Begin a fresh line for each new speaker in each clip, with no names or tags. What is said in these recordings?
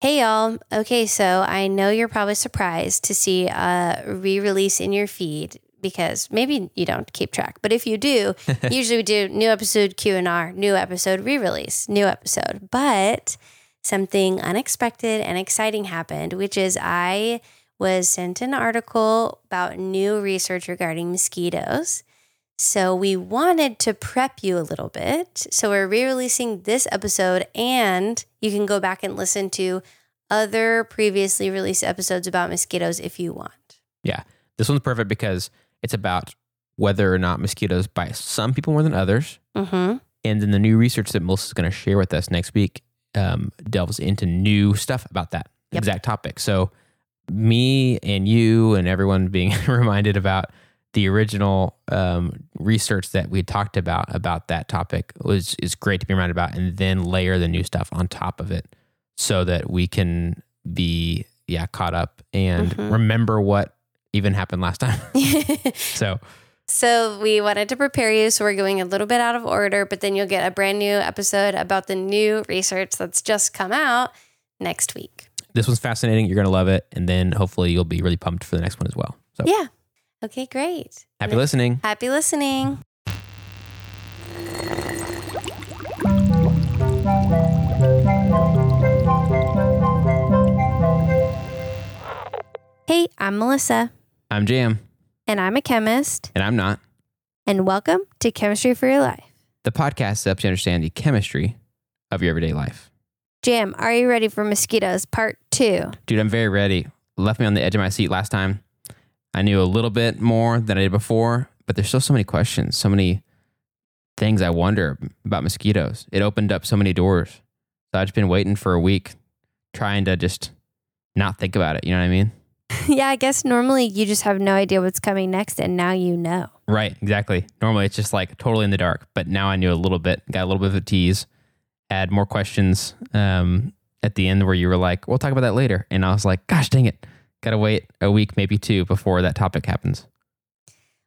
Hey y'all. Okay, so I know you're probably surprised to see a re-release in your feed because maybe you don't keep track, but if you do, usually we do new episode Q and R, new episode re-release, new episode. But something unexpected and exciting happened, which is I was sent an article about new research regarding mosquitoes. So we wanted to prep you a little bit. So we're re-releasing this episode and you can go back and listen to other previously released episodes about mosquitoes if you want.
Yeah. This one's perfect because it's about whether or not mosquitoes bite some people more than others.
Mhm.
And then the new research that Melissa's going to share with us next week um, delves into new stuff about that
Yep.
exact topic. So, me and you and everyone being reminded about the original um, research that we talked about about that topic was is great to be reminded about, and then layer the new stuff on top of it, so that we can be yeah caught up and
Mhm.
remember what even happened last time. so
So we wanted to prepare you. So we're going a little bit out of order, but then you'll get a brand new episode about the new research that's just come out next week.
this one's fascinating. You're gonna love it, and then hopefully you'll be really pumped for the next one as well. So
Yeah. Okay, great.
happy listening.
Happy listening. Hey, I'm Melissa,
I'm Jam,
and I'm a chemist,
and I'm not.
and welcome to Chemistry for Your Life.
The podcast that helps you understand the chemistry of your everyday life.
Jam, are you ready for mosquitoes part two?
Dude, I'm very ready. Left me on the edge of my seat last time. I knew a little bit more than I did before, but there's still so many questions, so many things I wonder about mosquitoes. It opened up so many doors. So I've just been waiting for a week, trying to just not think about it. You know what I mean?
yeah, I guess normally you just have no idea what's coming next, and now you know.
Right, exactly. Normally it's just like totally in the dark, but now I knew a little bit, got a little bit of a tease, had more questions um, at the end where you were like, we'll talk about that later. And I was like, gosh dang it, got to wait a week, maybe two before that topic happens.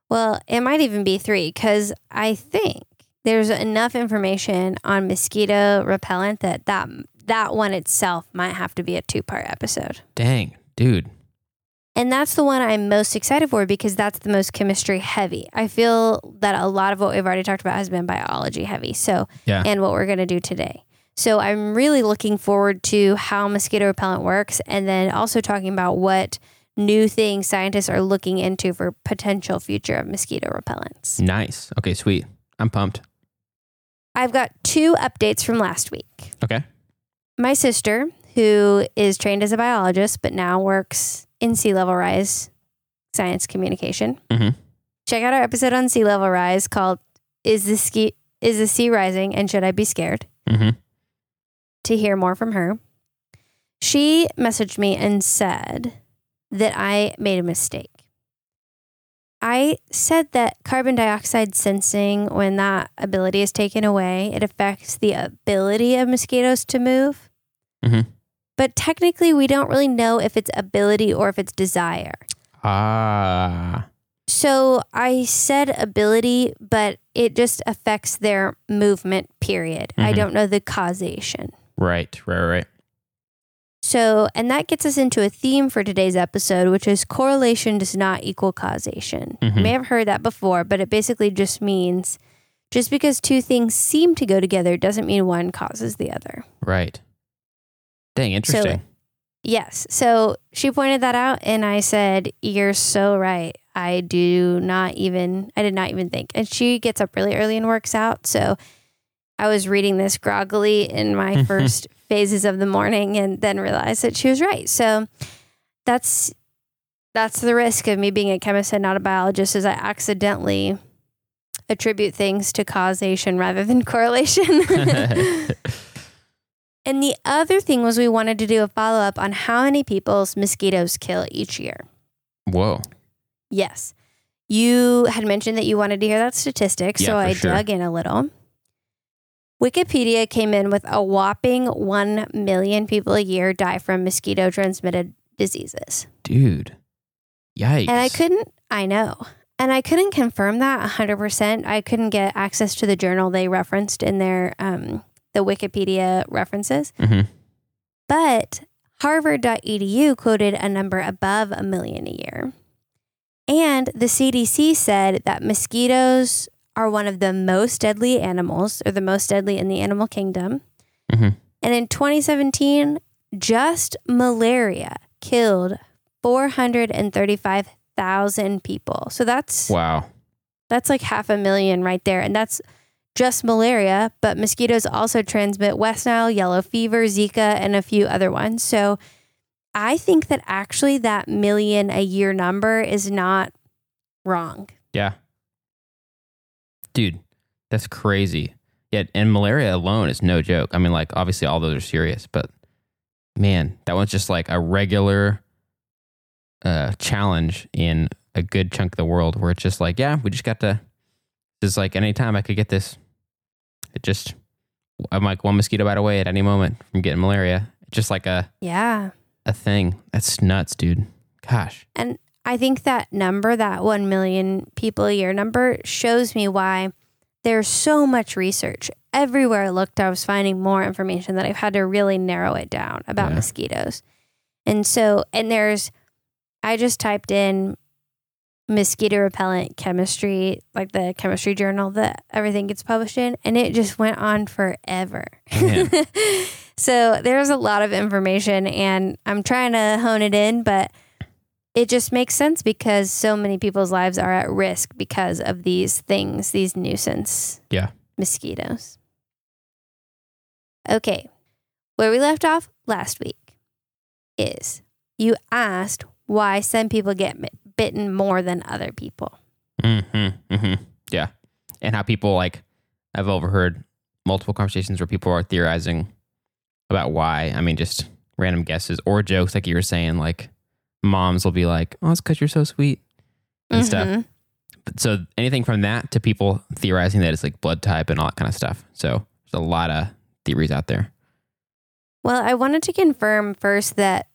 Well, it might even be three because I think there's enough information on mosquito repellent that that that one itself might have to be a two part episode.
Dang, dude.
And that's the one I'm most excited for because that's the most chemistry heavy. I feel that a lot of what we've already talked about has been biology heavy. So,
Yeah.
and what we're going to do today. So, I'm really looking forward to how mosquito repellent works and then also talking about what new things scientists are looking into for potential future of mosquito repellents.
Nice. Okay, sweet. I'm pumped.
I've got two updates from last week.
Okay.
My sister, who is trained as a biologist but now works in sea level rise science communication,
Mhm.
check out our episode on sea level rise called "Is the ski is the sea rising and should I be scared?"
Mm-hmm.
To hear more from her. She messaged me and said that I made a mistake. I said that carbon dioxide sensing, when that ability is taken away, it affects the ability of mosquitoes to move.
Mhm.
But technically, we don't really know if it's ability or if it's desire.
Ah.
So I said ability, but it just affects their movement, period. I
Mhm.
don't know the causation.
Right, right, right.
So, and that gets us into a theme for today's episode, which is correlation does not equal causation. You
Mhm.
may have heard that before, but it basically just means just because two things seem to go together doesn't mean one causes the other.
Right. Dang, interesting.
Yes. So she pointed that out, and I said, You're so right. I do not even, I did not even think. And she gets up really early and works out. So I was reading this groggily in my mm-hmm. first phases of the morning and then realized that she was right. So that's that's the risk of me being a chemist and not a biologist is I accidentally attribute things to causation rather than correlation. and the other thing was we wanted to do a follow up on how many people's mosquitoes kill each year.
Whoa.
Yes. You had mentioned that you wanted to hear that statistic,
Yeah,
so I
sure.
dug in a little. Wikipedia came in with a whopping 1 million people a year die from mosquito transmitted diseases.
Dude. Yikes.
And I couldn't, I know. And I couldn't confirm that 100%. I couldn't get access to the journal they referenced in their, um, the Wikipedia references.
Mhm.
But Harvard.edu quoted a number above a million a year. And the CDC said that mosquitoes are one of the most deadly animals, or the most deadly in the animal kingdom.
Mhm.
And in 2017, just malaria killed 435,000 people. So that's
Wow.
that's like half a million right there. And that's just malaria, but mosquitoes also transmit West Nile, yellow fever, Zika, and a few other ones. So I think that actually that million a year number is not wrong.
Yeah. Dude, that's crazy. Yeah, and malaria alone is no joke. I mean, like, obviously, all those are serious, but man, that one's just like a regular uh, challenge in a good chunk of the world where it's just like, yeah, we just got to, it's like anytime I could get this. It just, I'm like one mosquito bite away at any moment from getting malaria. It's just like a,
Yeah.
a thing. That's nuts, dude. Gosh.
And I think that number, that 1 million people a year number, shows me why there's so much research. Everywhere I looked, I was finding more information that I've had to really narrow it down about
Yeah.
mosquitoes. And so, and there's, I just typed in mosquito repellent chemistry, like the chemistry journal that everything gets published in, and it just went on forever.
Oh, man.
so there's a lot of information, and I'm trying to hone it in, but it just makes sense because so many people's lives are at risk because of these things, these nuisance
Yeah.
mosquitoes. Okay, where we left off last week is you asked why some people get bitten more than other people.
Mm-hmm. Mm-hmm. Yeah. And how people like I've overheard multiple conversations where people are theorizing about why. I mean, just random guesses or jokes, like you were saying, like moms will be like, Oh, it's because you're so sweet and stuff.
Mhm.
But so anything from that to people theorizing that it's like blood type and all that kind of stuff. So there's a lot of theories out there.
Well, I wanted to confirm first that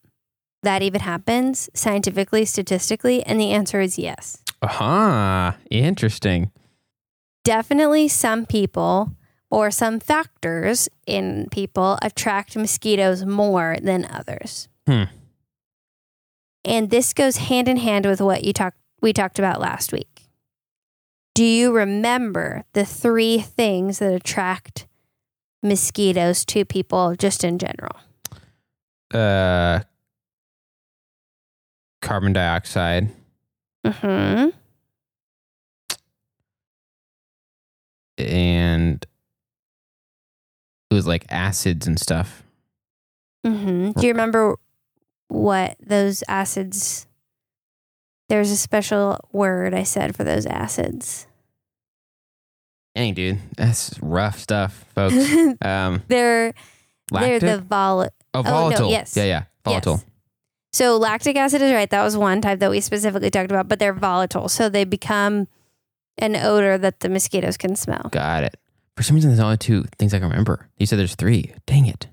that even happens scientifically, statistically, and the answer is yes.
Aha. Interesting.
Definitely some people or some factors in people attract mosquitoes more than others.
Hmm.
And this goes hand in hand with what you talked we talked about last week. Do you remember the three things that attract mosquitoes to people just in general?
Uh carbon dioxide.
Mm Mhm.
and it was like acids and stuff.
hmm Do you remember what those acids? There's a special word I said for those acids.
Dang, dude, that's rough stuff, folks. Um,
they're
lactic.
they're the vol.
oh,
no,
volatile.
yes.
Yeah, yeah, volatile.
Yes. So lactic acid is right. That was one type that we specifically talked about, but they're volatile, so they become an odor that the mosquitoes can smell.
Got it. For some reason, there's only two things I can remember. You said there's three. Dang it.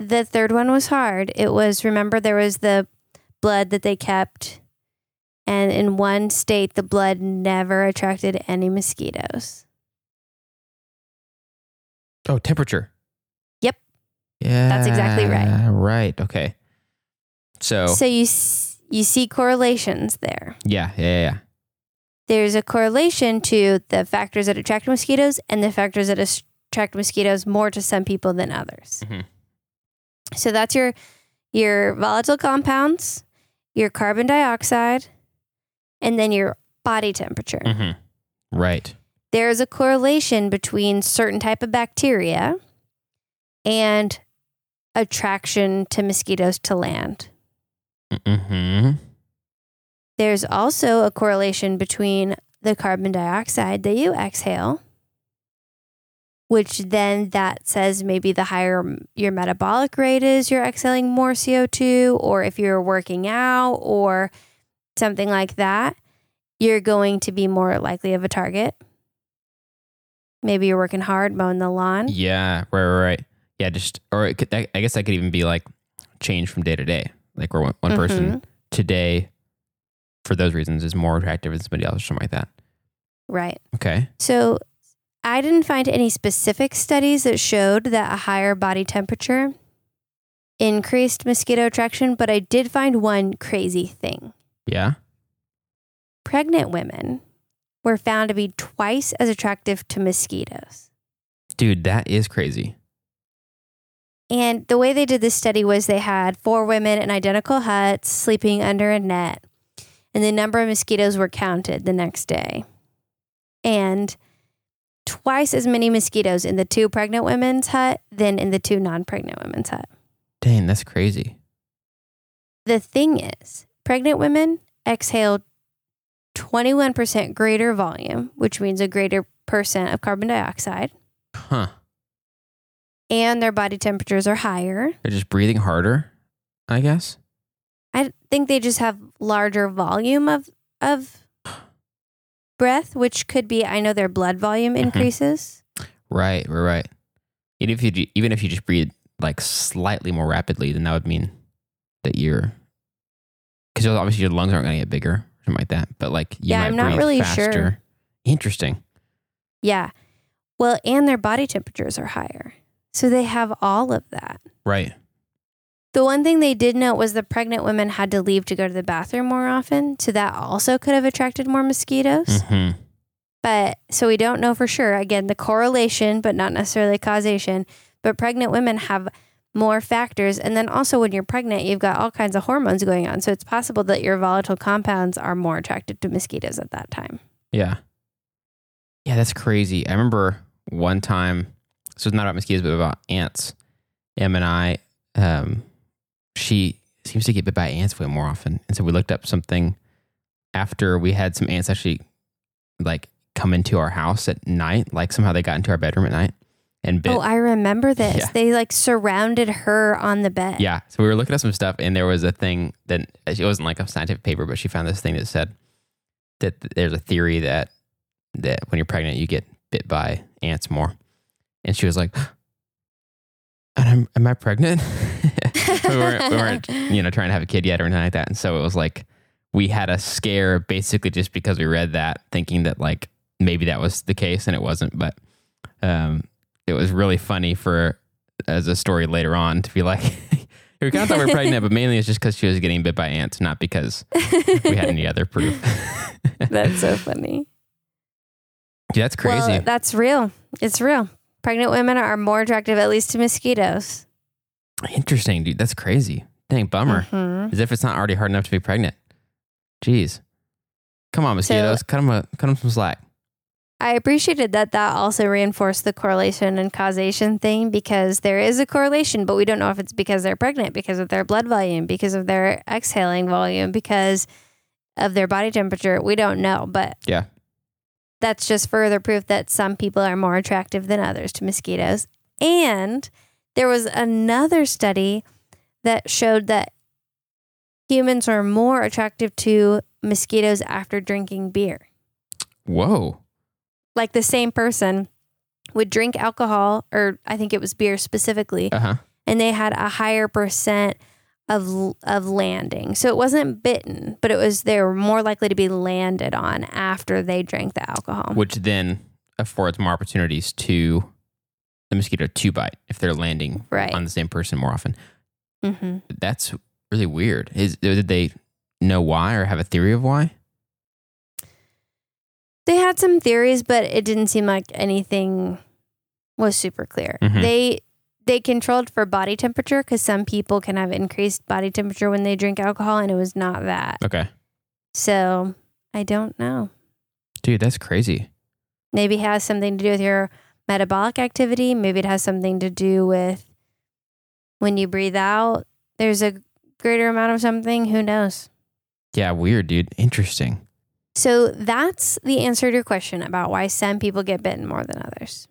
The third one was hard. It was remember there was the blood that they kept, and in one state the blood never attracted any mosquitoes.
Oh, temperature.
Yep.
Yeah.
That's exactly right.
Right. Okay. So,
So you you see correlations there.
yeah, yeah, yeah.
There's a correlation to the factors that attract mosquitoes and the factors that attract mosquitoes more to some people than others.
Mhm.
So that's your your volatile compounds, your carbon dioxide, and then your body temperature.
Mm-hmm. Right.
There is a correlation between certain type of bacteria and attraction to mosquitoes to land.
Mm-hmm.
There's also a correlation between the carbon dioxide that you exhale, which then that says maybe the higher your metabolic rate is, you're exhaling more CO2, or if you're working out or something like that, you're going to be more likely of a target. Maybe you're working hard mowing the lawn.
Yeah. Right. Right. right. Yeah. Just or it could, I guess that could even be like change from day to day. Like where one, one person
Mhm.
today, for those reasons, is more attractive than somebody else or something like that.
Right.
Okay.
So I didn't find any specific studies that showed that a higher body temperature increased mosquito attraction, but I did find one crazy thing.
Yeah.
Pregnant women were found to be twice as attractive to mosquitoes.
Dude, that is crazy.
And the way they did this study was they had four women in identical huts sleeping under a net, and the number of mosquitoes were counted the next day. And twice as many mosquitoes in the two pregnant women's hut than in the two non pregnant women's hut.
Dang, that's crazy.
The thing is, pregnant women exhale 21% greater volume, which means a greater percent of carbon dioxide,
Huh.
and their body temperatures are higher.
They're just breathing harder, I guess.
I think they just have larger volume of of breath, which could be I know their blood volume
Mhm.
increases.
Right, right, right. Even if you even if you just breathe like slightly more rapidly, then that would mean that you're because obviously your lungs aren't going to get bigger, something like that. But like you
Yeah, I'm not really
faster.
sure.
Interesting.
Yeah. Well, and their body temperatures are higher. So they have all of that.
Right.
The one thing they did note was the pregnant women had to leave to go to the bathroom more often. So that also could have attracted more mosquitoes.
hmm
But so we don't know for sure. Again, the correlation, but not necessarily causation. But pregnant women have more factors. And then also, when you're pregnant, you've got all kinds of hormones going on. So it's possible that your volatile compounds are more attracted to mosquitoes at that time.
Yeah. Yeah, that's crazy. I remember one time, so it's not about mosquitoes, but about ants. Em and I, um, she seems to get bit by ants way more often. And so we looked up something after we had some ants actually like come into our house at night. Like somehow they got into our bedroom at night and bit.
Oh, I remember this.
Yeah.
They like surrounded her on the bed.
Yeah. So we were looking at some stuff, and there was a thing that it wasn't like a scientific paper, but she found this thing that said that there's a theory that that when you're pregnant, you get bit by ants more. And she was like, "And I'm, am I pregnant?" we, weren't, we weren't, you know, trying to have a kid yet or anything like that. And so it was like we had a scare basically just because we read that, thinking that like maybe that was the case, and it wasn't. But um, it was really funny for as a story later on to be like, we kind of thought we were pregnant, but mainly it's just because she was getting bit by ants, not because we had any other proof.
That's so funny.
Dude, that's crazy.
Well, that's real. It's real. Pregnant women are more attractive, at least to mosquitoes.
Interesting, dude. That's crazy. Dang, bummer.
Mhm.
As if it's not already hard enough to be pregnant. Jeez. Come on, mosquitoes. cut, them a, cut them some slack.
I appreciated that that also reinforced the correlation and causation thing because there is a correlation, but we don't know if it's because they're pregnant, because of their blood volume, because of their exhaling volume, because of their body temperature. We don't know, but
Yeah.
that's just further proof that some people are more attractive than others to mosquitoes. And there was another study that showed that humans are more attractive to mosquitoes after drinking beer
Whoa.
like the same person would drink alcohol or I think it was beer specifically
Uh huh.
and they had a higher percent of of landing. So it wasn't bitten, but it was they were more likely to be landed on after they drank the alcohol.
Which then affords more opportunities to the mosquito to bite if they're landing
Right.
on the same person more often.
hmm
That's really weird. Is did they know why or have a theory of why?
They had some theories, but it didn't seem like anything was super clear.
Mhm.
They they controlled for body temperature because some people can have increased body temperature when they drink alcohol, and it was not that.
Okay.
So I don't know.
Dude, that's crazy.
Maybe it has something to do with your metabolic activity. Maybe it has something to do with when you breathe out, there's a greater amount of something. Who knows?
Yeah, weird, dude. Interesting.
So that's the answer to your question about why some people get bitten more than others.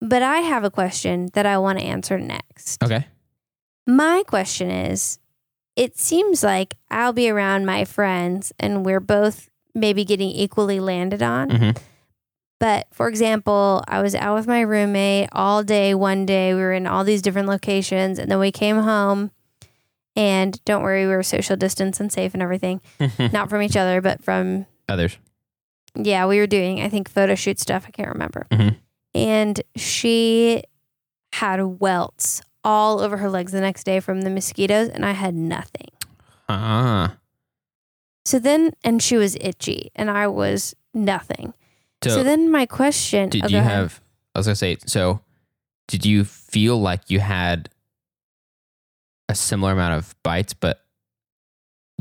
But I have a question that I want to answer next.
Okay.
My question is it seems like I'll be around my friends and we're both maybe getting equally landed on.
Mhm.
But for example, I was out with my roommate all day one day. We were in all these different locations and then we came home and don't worry, we were social distance and safe and everything. Not from each other, but from
Others.
yeah, we were doing, I think, photo shoot stuff. I can't remember.
Mhm.
And she had welts all over her legs the next day from the mosquitoes, and I had nothing.
Ah.
So then, and she was itchy, and I was nothing.
So,
So, then my question
did
oh,
you
ahead.
have? I was gonna say. So, did you feel like you had a similar amount of bites, but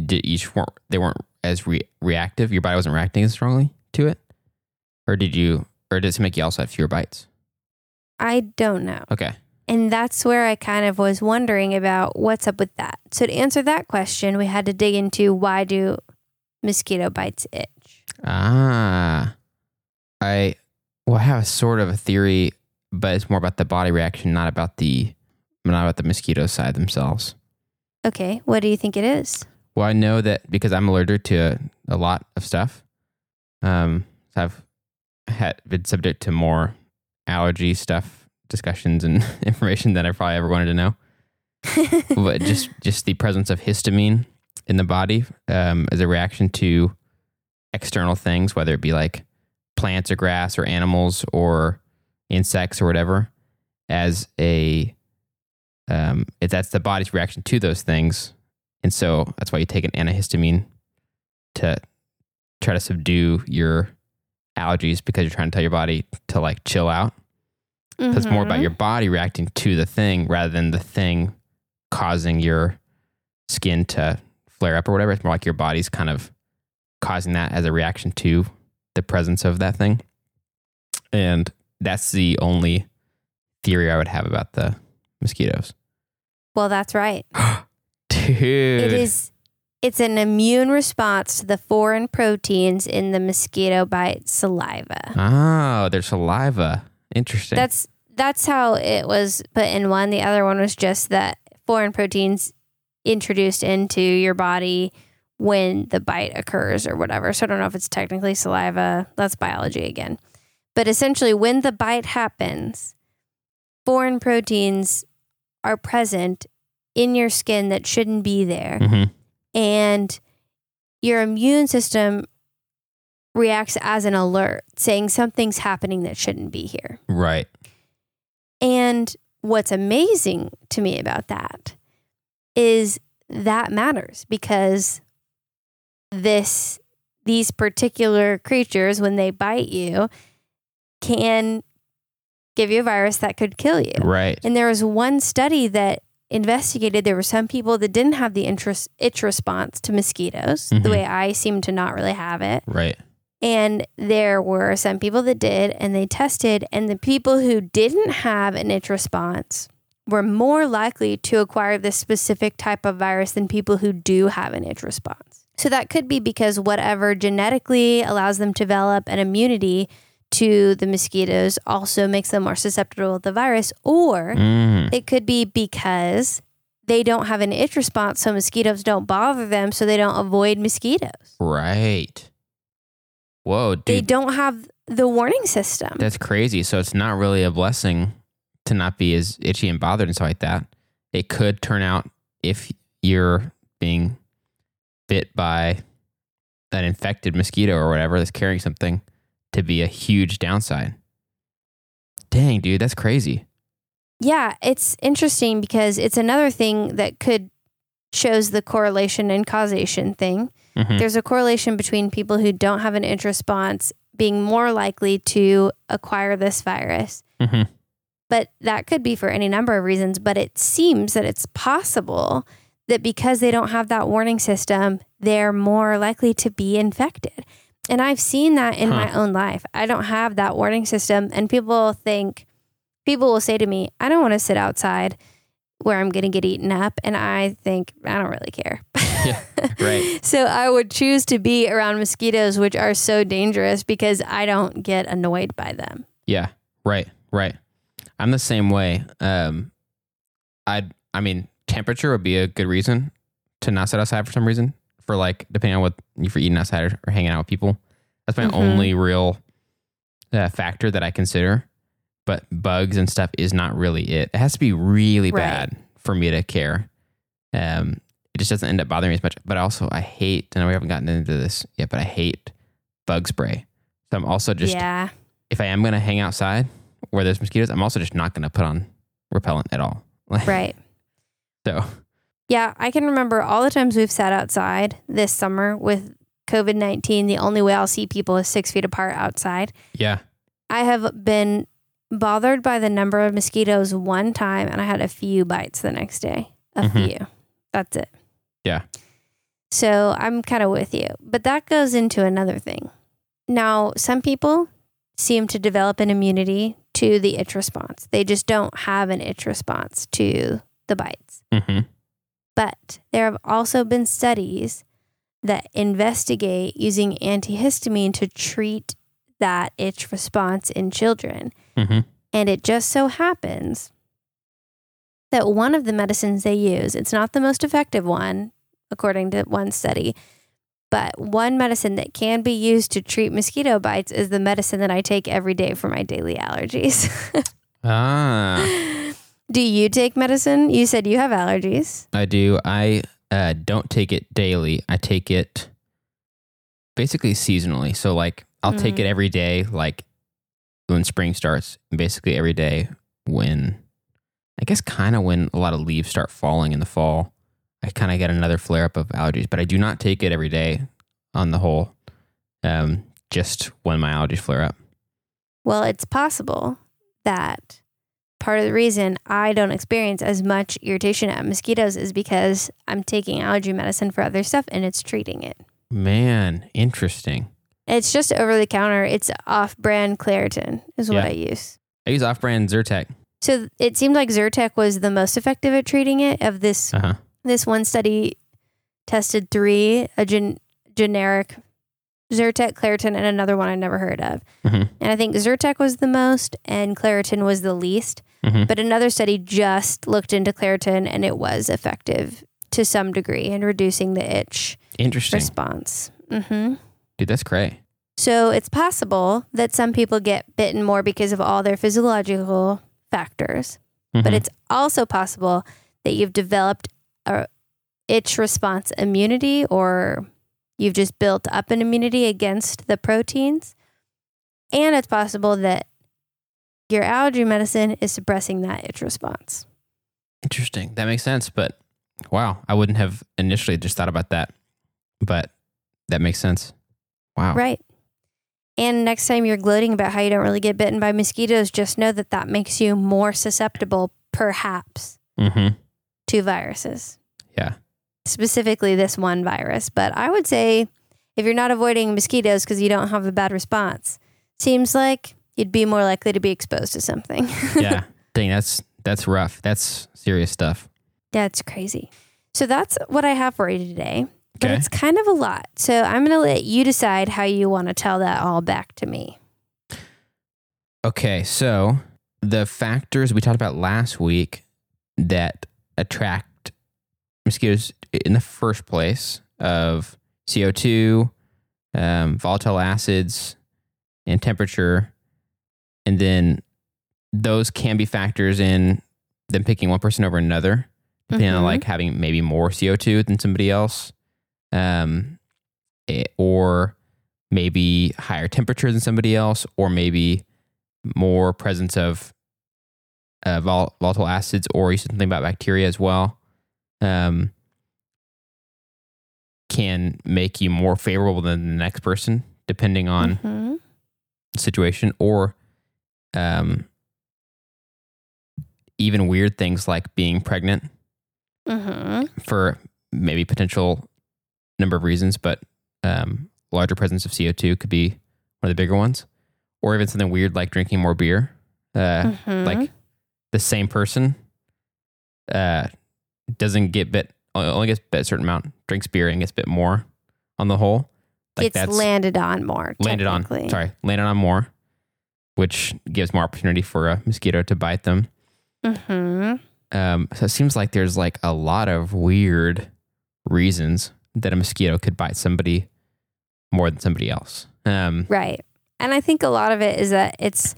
did each weren't they weren't as re- reactive? Your body wasn't reacting as strongly to it, or did you? Or did it make you also have fewer bites?
I don't know.
Okay.
And that's where I kind of was wondering about what's up with that. So to answer that question, we had to dig into why do mosquito bites itch?
Ah, I well, I have a sort of a theory, but it's more about the body reaction, not about the not about the mosquito side themselves.
Okay, what do you think it is?
Well, I know that because I'm allergic to a, a lot of stuff. Um, I've had been subject to more allergy stuff discussions and information than I probably ever wanted to know. but just just the presence of histamine in the body um, as a reaction to external things, whether it be like plants or grass or animals or insects or whatever, as a um, if that's the body's reaction to those things, and so that's why you take an antihistamine to try to subdue your allergies because you're trying to tell your body to like chill out. So It's more about
Mhm.
your body reacting to the thing rather than the thing causing your skin to flare up or whatever. It's more like your body's kind of causing that as a reaction to the presence of that thing. And that's the only theory I would have about the mosquitoes.
Well, that's right.
Dude.
It is it's an immune response to the foreign proteins in the mosquito bite saliva.
Oh, their saliva. Interesting.
That's that's how it was put in one. The other one was just that foreign proteins introduced into your body when the bite occurs or whatever. So I don't know if it's technically saliva. That's biology again. But essentially when the bite happens, foreign proteins are present in your skin that shouldn't be there
Mhm.
and your immune system reacts as an alert saying something's happening that shouldn't be here.
Right.
And what's amazing to me about that is that matters because this these particular creatures when they bite you can give you a virus that could kill you.
Right.
And there was one study that investigated there were some people that didn't have the interest, itch response to mosquitoes,
Mhm.
the way I seem to not really have it.
Right.
And there were some people that did, and they tested, and the people who didn't have an itch response were more likely to acquire this specific type of virus than people who do have an itch response. So that could be because whatever genetically allows them to develop an immunity to the mosquitoes also makes them more susceptible to the virus, or
Mm.
it could be because they don't have an itch response, so mosquitoes don't bother them, so they don't avoid mosquitoes.
Right. Whoa, dude.
They don't have the warning system.
That's crazy. So it's not really a blessing to not be as itchy and bothered and stuff like that. It could turn out if you're being bit by an infected mosquito or whatever that's carrying something to be a huge downside. Dang, dude, that's crazy.
Yeah, it's interesting because it's another thing that could shows the correlation and causation thing.
Mhm.
There's a correlation between people who don't have an itch response being more likely to acquire this virus.
Mhm.
But that could be for any number of reasons, but it seems that it's possible that because they don't have that warning system, they're more likely to be infected. And I've seen that in
Huh.
my own life. I don't have that warning system and people think people will say to me, I don't want to sit outside where I'm going to get eaten up. And I think, I don't really care.
Yeah, right.
So I would choose to be around mosquitoes, which are so dangerous because I don't get annoyed by them.
Yeah, right, right. I'm the same way. Um, I, I mean, temperature would be a good reason to not sit outside for some reason. For like, depending on what you're eating outside or, or hanging out with people, that's my
Mhm.
only real uh, factor that I consider. But bugs and stuff is not really it. It has to be really
Right.
bad for me to care. Um, it just doesn't end up bothering me as much. But also, I hate. I know we haven't gotten into this yet, but I hate bug spray. So I'm also just
yeah.
if I am going to hang outside where there's mosquitoes, I'm also just not going to put on repellent at all.
Right.
So
Yeah, I can remember all the times we've sat outside this summer with COVID 19. The only way I'll see people is six feet apart outside.
yeah.
I have been bothered by the number of mosquitoes one time and I had a few bites the next day. A
Mhm.
few. That's it.
Yeah.
So I'm kind of with you. But that goes into another thing. Now, some people seem to develop an immunity to the itch response, they just don't have an itch response to the bites.
hmm
But there have also been studies that investigate using antihistamine to treat that itch response in children.
hmm
And it just so happens that one of the medicines they use, it's not the most effective one, according to one study, but one medicine that can be used to treat mosquito bites is the medicine that I take every day for my daily allergies.
Ah,
Do you take medicine? You said you have allergies.
I do. I uh, don't take it daily. I take it basically seasonally. So like I'll take
Mhm.
it every day, like when spring starts, and basically every day when I guess kind of when a lot of leaves start falling in the fall. I kind of get another flare up of allergies, but I do not take it every day on the whole. Um, just when my allergies flare up.
Well, it's possible that part of the reason I don't experience as much irritation at mosquitoes is because I'm taking allergy medicine for other stuff and it's treating it.
Man, interesting.
It's just over the counter. It's off brand Claritin, is what
Yeah.
I use.
I use off-brand Zyrtec.
So it seemed like Zyrtec was the most effective at treating it. Of this,
Uh huh.
this one study tested three a gen- generic Zyrtec, Claritin, and another one I never heard of.
Mhm.
And I think Zyrtec was the most, and Claritin was the least.
Mhm.
But another study just looked into Claritin, and it was effective to some degree in reducing the itch
Interesting,
response. hmm
dude. That's great.
So it's possible that some people get bitten more because of all their physiological factors, but
Mhm.
it's also possible that you've developed a itch response immunity or you've just built up an immunity against the proteins. And it's possible that your allergy medicine is suppressing that itch response.
Interesting. That makes sense. But wow, I wouldn't have initially just thought about that. But that makes sense. Wow.
Right. And next time you're gloating about how you don't really get bitten by mosquitoes, just know that that makes you more susceptible, perhaps,
Mm-hmm.
to viruses.
Yeah.
Specifically, this one virus. But I would say if you're not avoiding mosquitoes because you don't have a bad response, seems like you'd be more likely to be exposed to something.
Yeah. Dang, that's that's rough. That's serious stuff.
That's crazy. So that's what I have for you today. But
Okay.
it's kind of a lot. So I'm going to let you decide how you want to tell that all back to me.
Okay, so the factors we talked about last week that attract mosquitoes in the first place of CO2, um, volatile acids, and temperature, and then those can be factors in them picking one person over another, depending on
Mhm.
like having maybe more CO2 than somebody else, um, eh, or maybe higher temperature than somebody else, or maybe more presence of uh, vol- volatile acids, or you said something about bacteria as well, um, can make you more favorable than the next person, depending on
Mhm.
the situation, or um, even weird things like being pregnant
Mhm.
for maybe potential number of reasons, but um, larger presence of CO2 could be one of the bigger ones, or even something weird like drinking more beer. Uh,
Mhm.
Like the same person uh, doesn't get bit, only gets bit a certain amount, drinks beer and gets bit more on the whole. Like
it's landed on more.
landed on, sorry, landed on more, which gives more opportunity for a mosquito to bite them.
Mhm.
Um, so it seems like there's like a lot of weird reasons that a mosquito could bite somebody more than somebody else. Um,
Right. And I think a lot of it is that it's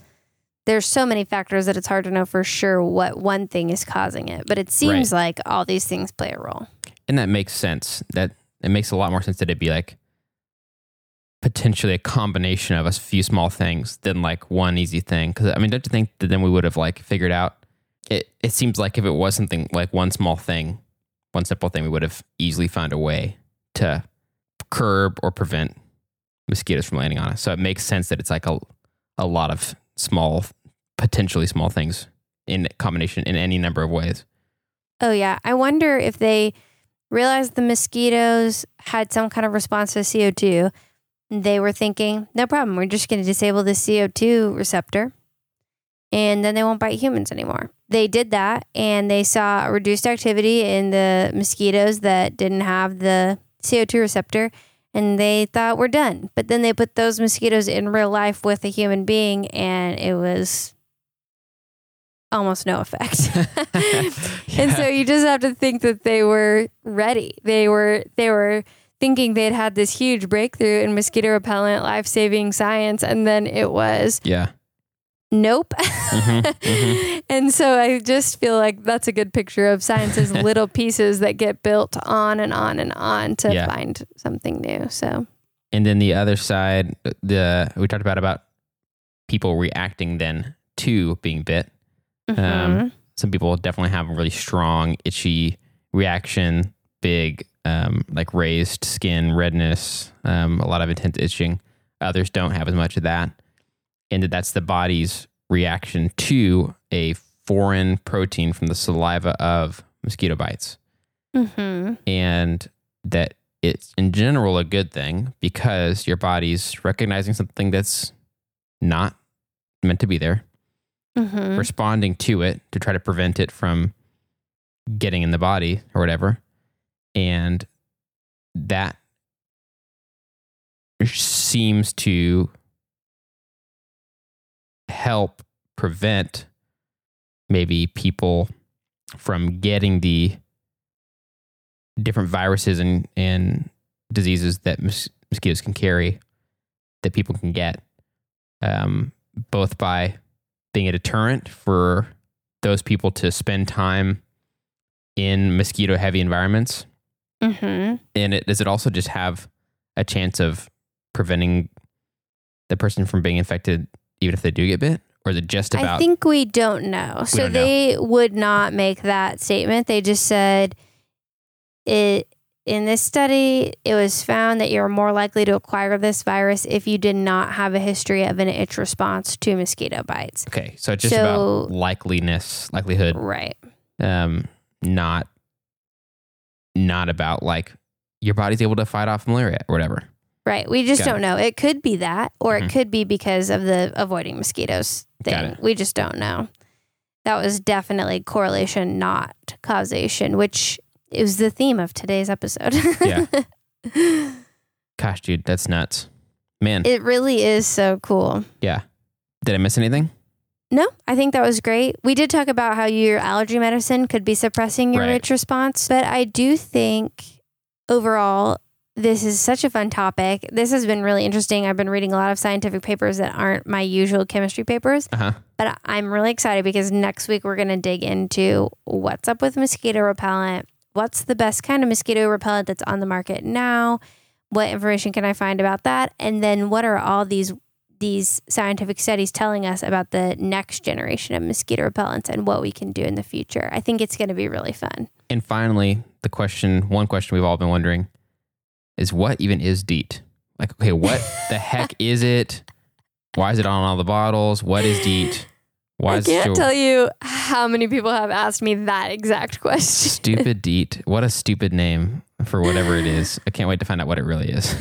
there's so many factors that it's hard to know for sure what one thing is causing it. But it seems like all these things play a role.
and that makes sense. That it makes a lot more sense that it'd be like potentially a combination of a few small things than like one easy thing. Because I mean, don't you think that then we would have like figured out it it seems like if it was something like one small thing, one simple thing, we would have easily found a way to curb or prevent mosquitoes from landing on us. So it makes sense that it's like a a lot of small, potentially small things in combination in any number of ways.
Oh, yeah. I wonder if they realized the mosquitoes had some kind of response to CO2. They were thinking, no problem. We're just going to disable the CO2 receptor and then they won't bite humans anymore. They did that and they saw reduced activity in the mosquitoes that didn't have the CO2 receptor and they thought we're done. But then they put those mosquitoes in real life with a human being and it was almost no effect. yeah. And so you just have to think that they were ready. They were they were thinking they'd had this huge breakthrough in mosquito repellent life-saving science and then it was
Yeah.
Nope. Mm-hmm, mm-hmm. and so I just feel like that's a good picture of science's little pieces that get built on and on and on to yeah. find something new. So
And then the other side, the we talked about about people reacting then to being bit. Mm-hmm. Um, some people definitely have a really strong, itchy reaction, big, um, like raised skin, redness, um, a lot of intense itching. Others don't have as much of that. And that that's the body's reaction to a foreign protein from the saliva of mosquito bites. Mm-hmm. And that it's in general a good thing because your body's recognizing something that's not meant to be there mm-hmm. responding to it to try to prevent it from getting in the body or whatever. And that seems to help prevent maybe people from getting the different viruses and, and diseases that mos- mosquitoes can carry that people can get, um, both by being a deterrent for those people to spend time in mosquito heavy environments? Mm-hmm. And it, does it also just have a chance of preventing the person from being infected even if they do get bit? Or is it just about?
I think we don't know. so don't they know. would not make that statement. They just said it in this study, it was found that you're more likely to acquire this virus if you did not have a history of an itch response to mosquito bites.
Okay, so it's just so, about likeliness, likelihood,
right?
Um, not not about like your body's able to fight off malaria or whatever.
Right. We just Got don't it. know. It could be that, or mm-hmm. it could be because of the avoiding mosquitoes thing. We just don't know. That was definitely correlation, not causation, which it was the theme of today's episode. yeah.
Gosh, dude, that's nuts. Man.
It really is so cool.
Yeah. Did I miss anything?
No, I think that was great. We did talk about how your allergy medicine could be suppressing your right. itch response, but I do think overall this is such a fun topic. This has been really interesting. I've been reading a lot of scientific papers that aren't my usual chemistry papers, uh-huh. but I'm really excited because next week we're going to dig into what's up with mosquito repellent, what's the best kind of mosquito repellent that's on the market now? What information can I find about that? And then what are all these these scientific studies telling us about the next generation of mosquito repellents and what we can do in the future? I think it's going to be really fun.
And finally, the question, one question we've all been wondering is what even is DEET? Like, okay, what the heck is it? Why is it on all the bottles? What is DEET?
Why I can't tell you how many people have asked me that exact question.
Stupid DEET. What a stupid name for whatever it is. I can't wait to find out what it really is.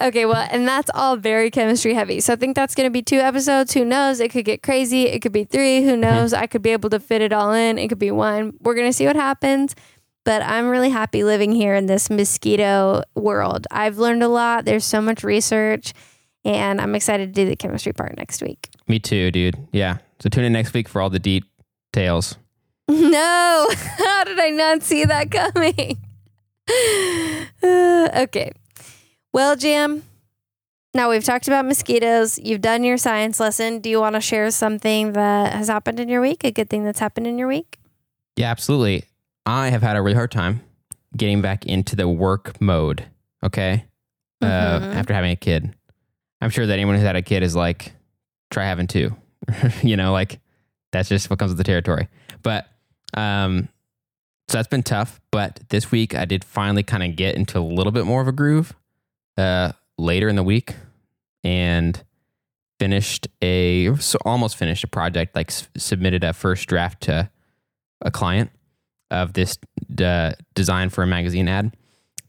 Okay, well, and that's all very chemistry heavy. So I think that's going to be two episodes. Who knows? It could get crazy. It could be three. Who mm-hmm. knows? I could be able to fit it all in. It could be one. We're going to see what happens. But I'm really happy living here in this mosquito world. I've learned a lot. There's so much research, and I'm excited to do the chemistry part next week.
Me too, dude. Yeah. So tune in next week for all the details.
No, how did I not see that coming? Uh, okay. Well, Jam, now we've talked about mosquitoes. You've done your science lesson. Do you want to share something that has happened in your week? A good thing that's happened in your week?
Yeah, absolutely. I have had a really hard time getting back into the work mode. Okay. Uh, mm-hmm. Uh, after having a kid, I'm sure that anyone who's had a kid is like, try having two. you know, like That's just what comes with the territory. But um, so that's been tough. But this week I did finally kind of get into a little bit more of a groove. Uh, later in the week, and finished a so almost finished a project. Like s- submitted a first draft to a client of this uh, design for a magazine ad,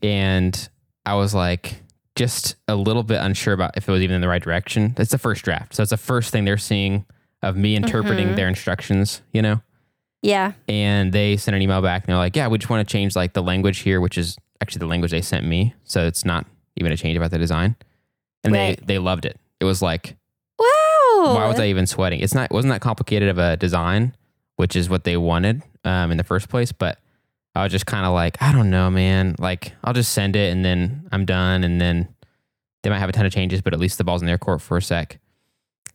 and I was like just a little bit unsure about if it was even in the right direction. It's the first draft, so it's the first thing they're seeing of me interpreting
Mhm.
their instructions. You know
Yeah.
and they sent an email back and they're like, "Yeah, we just want to change like the language here, which is actually the language they sent me, so it's not even a change about the design." And
Right.
they they loved it. It was like,
Wow.
why was I even sweating? It's not it wasn't that complicated of a design, which is what they wanted um, in the first place. But I was just kind of like, I don't know, man. Like, I'll just send it and then I'm done, and then they might have a ton of changes, but at least the ball's in their court for a sec.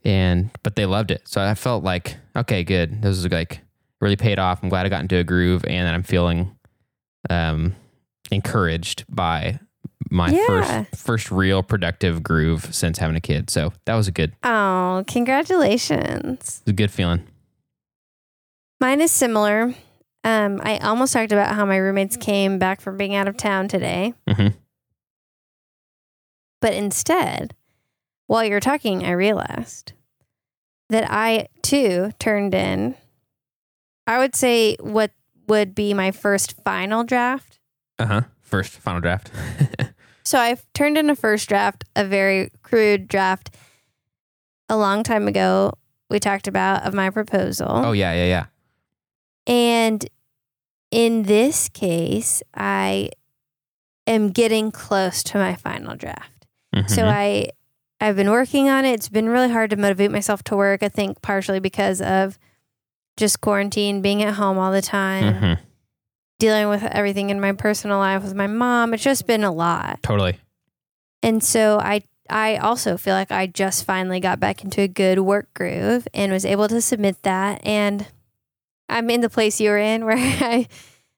And but they loved it, so I felt like, okay, good. This is like really paid off. I'm glad I got into a groove, and that I'm feeling um, encouraged by my
Yeah.
first first real productive groove since having a kid. So that was a good
Oh, congratulations.
it's a good feeling.
Mine is similar. Um, I almost talked about how my roommates came back from being out of town today.
Mhm.
But instead, while you're talking, I realized that I too turned in, I would say, what would be my first final draft.
Uh huh. First final draft.
So I've turned in a first draft, a very crude draft a long time ago. We talked about of my proposal.
oh yeah, yeah, yeah.
And in this case, I am getting close to my final draft. So
Mhm.
I I've been working on it. It's been really hard to motivate myself to work, I think partially because of just quarantine, being at home all the time,
Mhm.
dealing with everything in my personal life with my mom. It's just been a lot.
totally.
And so I I also feel like I just finally got back into a good work groove and was able to submit that and I'm in the place you were in where I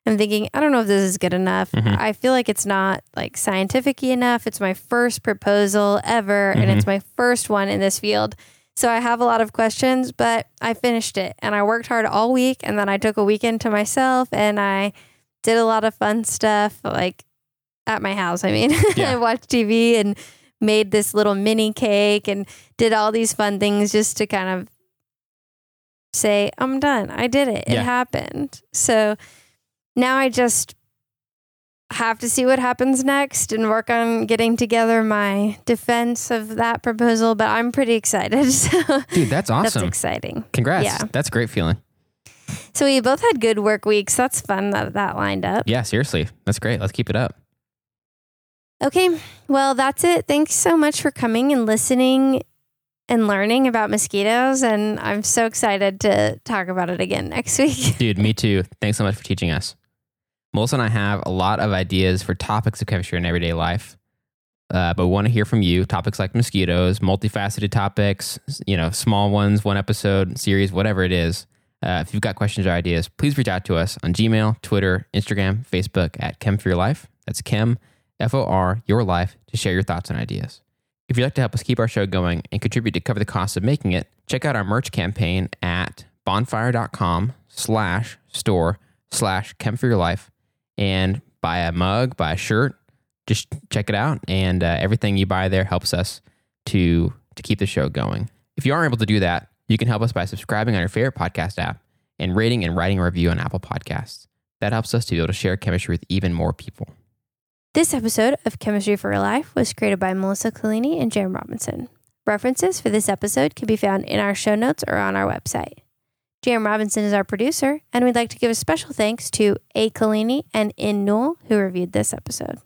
am thinking, I don't know if this is good enough.
Mhm.
I feel like it's not like scientific enough. It's my first proposal ever and it's my first one in this field. So I have a lot of questions, but I finished it and I worked hard all week and then I took a weekend to myself and I did a lot of fun stuff like at my house. I mean,
Yeah.
I watched TV and made this little mini cake and did all these fun things just to kind of say, I'm done. I did it.
Yeah.
It happened. So now I just have to see what happens next and work on getting together my defense of that proposal. But I'm pretty excited. So
Dude, that's awesome.
that's exciting.
Congrats.
yeah.
That's a great feeling.
So we both had good work weeks. That's fun that that lined up.
Yeah, seriously. That's great. Let's keep it up.
Okay. Well, that's it. Thanks so much for coming and listening and learning about mosquitoes. And I'm so excited to talk about it again next week.
Dude, me too. Thanks so much for teaching us. Melissa and I have a lot of ideas for topics of chemistry in everyday life, uh, but we want to hear from you. Topics like mosquitoes, multifaceted topics, you know, small ones, one episode, series, whatever it is. Uh, if you've got questions or ideas, please reach out to us on Gmail, Twitter, Instagram, Facebook at Chem for Your Life. That's Chem, F O R, Your Life, to share your thoughts and ideas. If you'd like to help us keep our show going and contribute to cover the costs of making it, check out our merch campaign at bonfire.com slash store slash chem for your life and buy a mug, buy a shirt. Just check it out. And uh, everything you buy there helps us to, to keep the show going. If you aren't able to do that, you can help us by subscribing on your favorite podcast app and rating and writing a review on Apple Podcasts. That helps us to be able to share chemistry with even more people.
This episode of Chemistry for Your Life was created by Melissa Collini and Jerem Robinson. References for this episode can be found in our show notes or on our website. Jerem Robinson is our producer, and we'd like to give a special thanks to A. Collini and In Newell, who reviewed this episode.